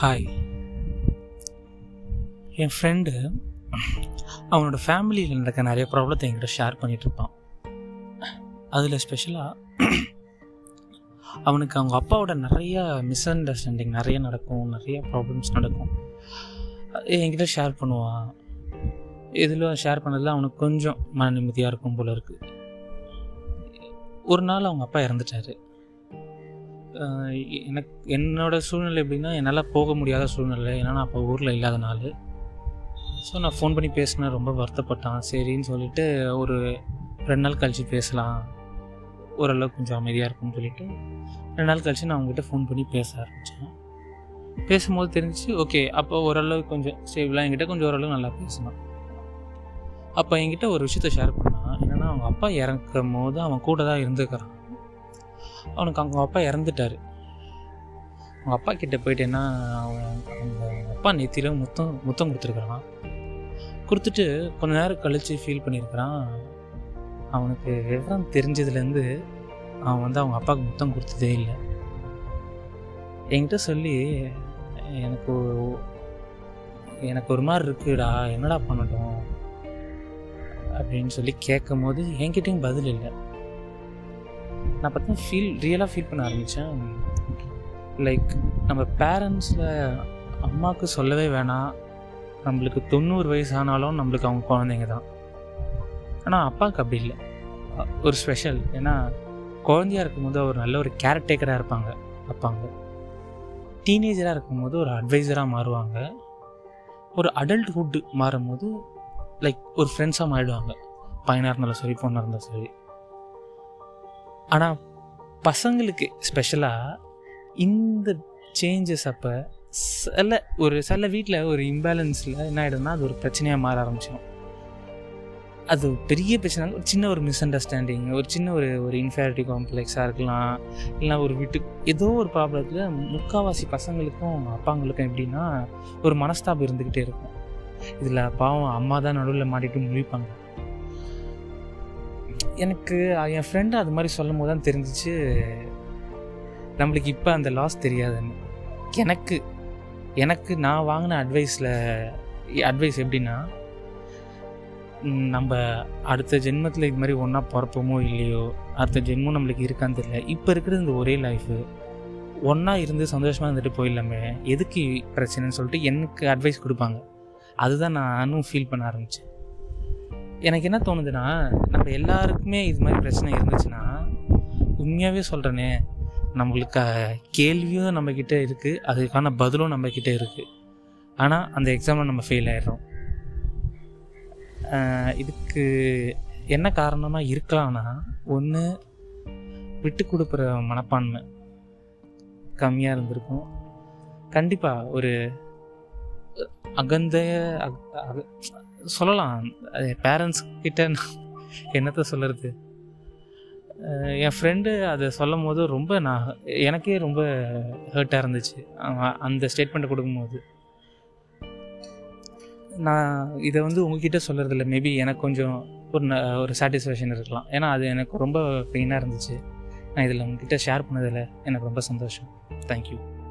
Hi என் friend அவனோட ஃபேமிலியில் நடக்க நிறைய ப்ராப்ளத்தை என்கிட்ட ஷேர் பண்ணிகிட்டு இருப்பான். அதில் ஸ்பெஷலாக அவனுக்கு அவங்க அப்பாவோட நிறைய மிஸ் அண்டர்ஸ்டாண்டிங் நிறைய நடக்கும் நிறைய ப்ராப்ளம்ஸ் நடக்கும். என்கிட்ட ஷேர் பண்ணுவான். இதில் ஷேர் பண்ணதில் அவனுக்கு கொஞ்சம் மன நிம்மதியாக இருக்கும் போல இருக்குது ஒரு நாள் அவங்க அப்பா இறந்துட்டாரு. எனக்கு என்னோட சூழ்நிலை எப்படின்னா என்னால் போக முடியாத சூழ்நிலை. ஏன்னா நான் அப்போ ஊரில் இல்லாத நாள். ஸோ நான் ஃபோன் பண்ணி பேசினேன். ரொம்ப வருத்தப்பட்டான். சரின்னு சொல்லிட்டு ஒரு ரெண்டு நாள் கழித்து பேசலாம். ஓரளவுக்கு கொஞ்சம் அமைதியாக இருக்கும்னு சொல்லிட்டு ரெண்டு நாள் கழித்து நான் அவங்ககிட்ட ஃபோன் பண்ணி பேச ஆரம்பித்தேன் பேசும்போது தெரிஞ்சு ஓகே அப்போ ஓரளவுக்கு கொஞ்சம் ஸ்டேபிளாக என்கிட்ட கொஞ்சம் ஓரளவு நல்லா பேசினான். அப்போ என்கிட்ட ஒரு விஷயத்த ஷேர் பண்ணான். என்னென்னா அவங்க அப்பா இறக்கும் போது அவன் கூட தான் இருந்துக்கிறான். அவனுக்கு அவங்க அப்பா இறந்துட்டாரு. அவங்க அப்பா கிட்டே போயிட்டேன்னா அவன் அவங்க அப்பா நெத்தியில் முத்தம் முத்தம் கொடுத்துருக்குறான். கொடுத்துட்டு கொஞ்ச நேரம் கழித்து ஃபீல் பண்ணியிருக்கிறான். அவனுக்கு விவரம் தெரிஞ்சதுலேருந்து அவன் வந்து அவங்க அப்பாவுக்கு முத்தம் கொடுத்ததே இல்லை. என்கிட்ட சொல்லி எனக்கு எனக்கு ஒரு மாதிரி இருக்குடா என்னடா பண்ணட்டும்? அப்படின்னு சொல்லி கேட்கும் போது என்கிட்டையும் பதில் இல்லை. நான் பார்த்தா ஃபீல் ரியலாக ஃபீல் பண்ண ஆரம்பித்தேன் லைக் நம்ம பேரண்ட்ஸில் அம்மாவுக்கு சொல்லவே வேணாம். நம்மளுக்கு தொண்ணூறு வயசு ஆனாலும் நம்மளுக்கு அவங்க குழந்தைங்க தான். ஆனால் அப்பாவுக்கு அப்படி இல்லை. ஒரு ஸ்பெஷல் ஏன்னா குழந்தையா இருக்கும்போது அவர் நல்ல ஒரு கேர்டேக்கராக இருப்பாங்க அப்பாங்க. டீனேஜராக இருக்கும்போது ஒரு அட்வைசராக மாறுவாங்க. ஒரு அடல்ட்ஹுட் மாறும்போது லைக் ஒரு ஃப்ரெண்ட்ஸாக மாறிடுவாங்க. பையனாக இருந்தாலும் சரி பொண்ணாக இருந்தாலும் சரி. ஆனால் பசங்களுக்கு ஸ்பெஷலாக இந்த சேஞ்சஸ் அப்போ சில ஒரு சில வீட்டில் ஒரு இம்பேலன்ஸில் என்ன ஆகிடும்னா அது ஒரு பிரச்சனையாக மாற ஆரம்பிச்சிடும் அது பெரிய பிரச்சனை ஒரு சின்ன ஒரு மிஸ் அண்டர்ஸ்டாண்டிங் ஒரு சின்ன ஒரு ஒரு இன்ஃபேரிட்டி காம்ப்ளெக்ஸாக இருக்கலாம் இல்லை ஒரு வீட்டு ஏதோ ஒரு ப்ராப்ளத்தில் முக்கால்வாசி பசங்களுக்கும் அப்பாங்களுக்கும் எப்படின்னா ஒரு மனஸ்தாபம் இருந்துக்கிட்டே இருக்கும். இதில் பாவம் அம்மா தான் நடுவில் மாட்டிட்டு முழிப்பாங்க. எனக்கு என் ஃப்ரெண்டு அது மாதிரி சொல்லும் போது தான் தெரிஞ்சிச்சு. நம்மளுக்கு இப்போ அந்த லாஸ் தெரியாதுன்னு. எனக்கு எனக்கு நான் வாங்கின அட்வைஸில் அட்வைஸ் எப்படின்னா நம்ம அடுத்த ஜென்மத்தில் இது மாதிரி ஒன்றா பிறப்போமோ இல்லையோ அடுத்த ஜென்மம் நம்மளுக்கு இருக்கான்னு தெரியல. இப்போ இருக்கிறது இந்த ஒரே லைஃபு ஒன்றா இருந்து சந்தோஷமாக இருந்துட்டு போயிடலாமே எதுக்கு பிரச்சனைன்னு சொல்லிட்டு எனக்கு அட்வைஸ் கொடுப்பாங்க. அதுதான் நானும் ஃபீல் பண்ண ஆரம்பித்தேன் எனக்கு என்ன தோணுதுன்னா நம்ம எல்லாருக்குமே இது மாதிரி பிரச்சனை இருந்துச்சுன்னா உண்மையாகவே சொல்கிறேனே நம்மளுக்கு கேள்வியும் நம்மக்கிட்ட இருக்குது அதுக்கான பதிலும் நம்மக்கிட்ட இருக்குது ஆனால் அந்த எக்ஸாமில் நம்ம ஃபெயில் ஆகிடுறோம் இதுக்கு என்ன காரணமாக இருக்கலாம்னா ஒன்று விட்டு கொடுக்குற மனப்பான்மை கம்மியாக இருந்திருக்கும். கண்டிப்பாக ஒரு அகந்த சொல்லலாம். பேரண்ட்ஸ் கிட்ட நான் என்னத்த சொல்கிறது என் ஃப்ரெண்டு அதை சொல்லும் போது ரொம்ப நான் எனக்கே ரொம்ப ஹர்ட்டாக இருந்துச்சு. அந்த ஸ்டேட்மெண்ட்டை கொடுக்கும்போது. நான் இதை வந்து உங்ககிட்ட சொல்கிறதில்ல மேபி எனக்கு கொஞ்சம் ஒரு ந- ஒரு சாட்டிஸ்ஃபேக்ஷன் இருக்கலாம். ஏன்னா அது எனக்கு ரொம்ப பெயினாக இருந்துச்சு. நான் இதில் உங்ககிட்ட ஷேர் பண்ணதில் எனக்கு ரொம்ப சந்தோஷம். தேங்க்யூ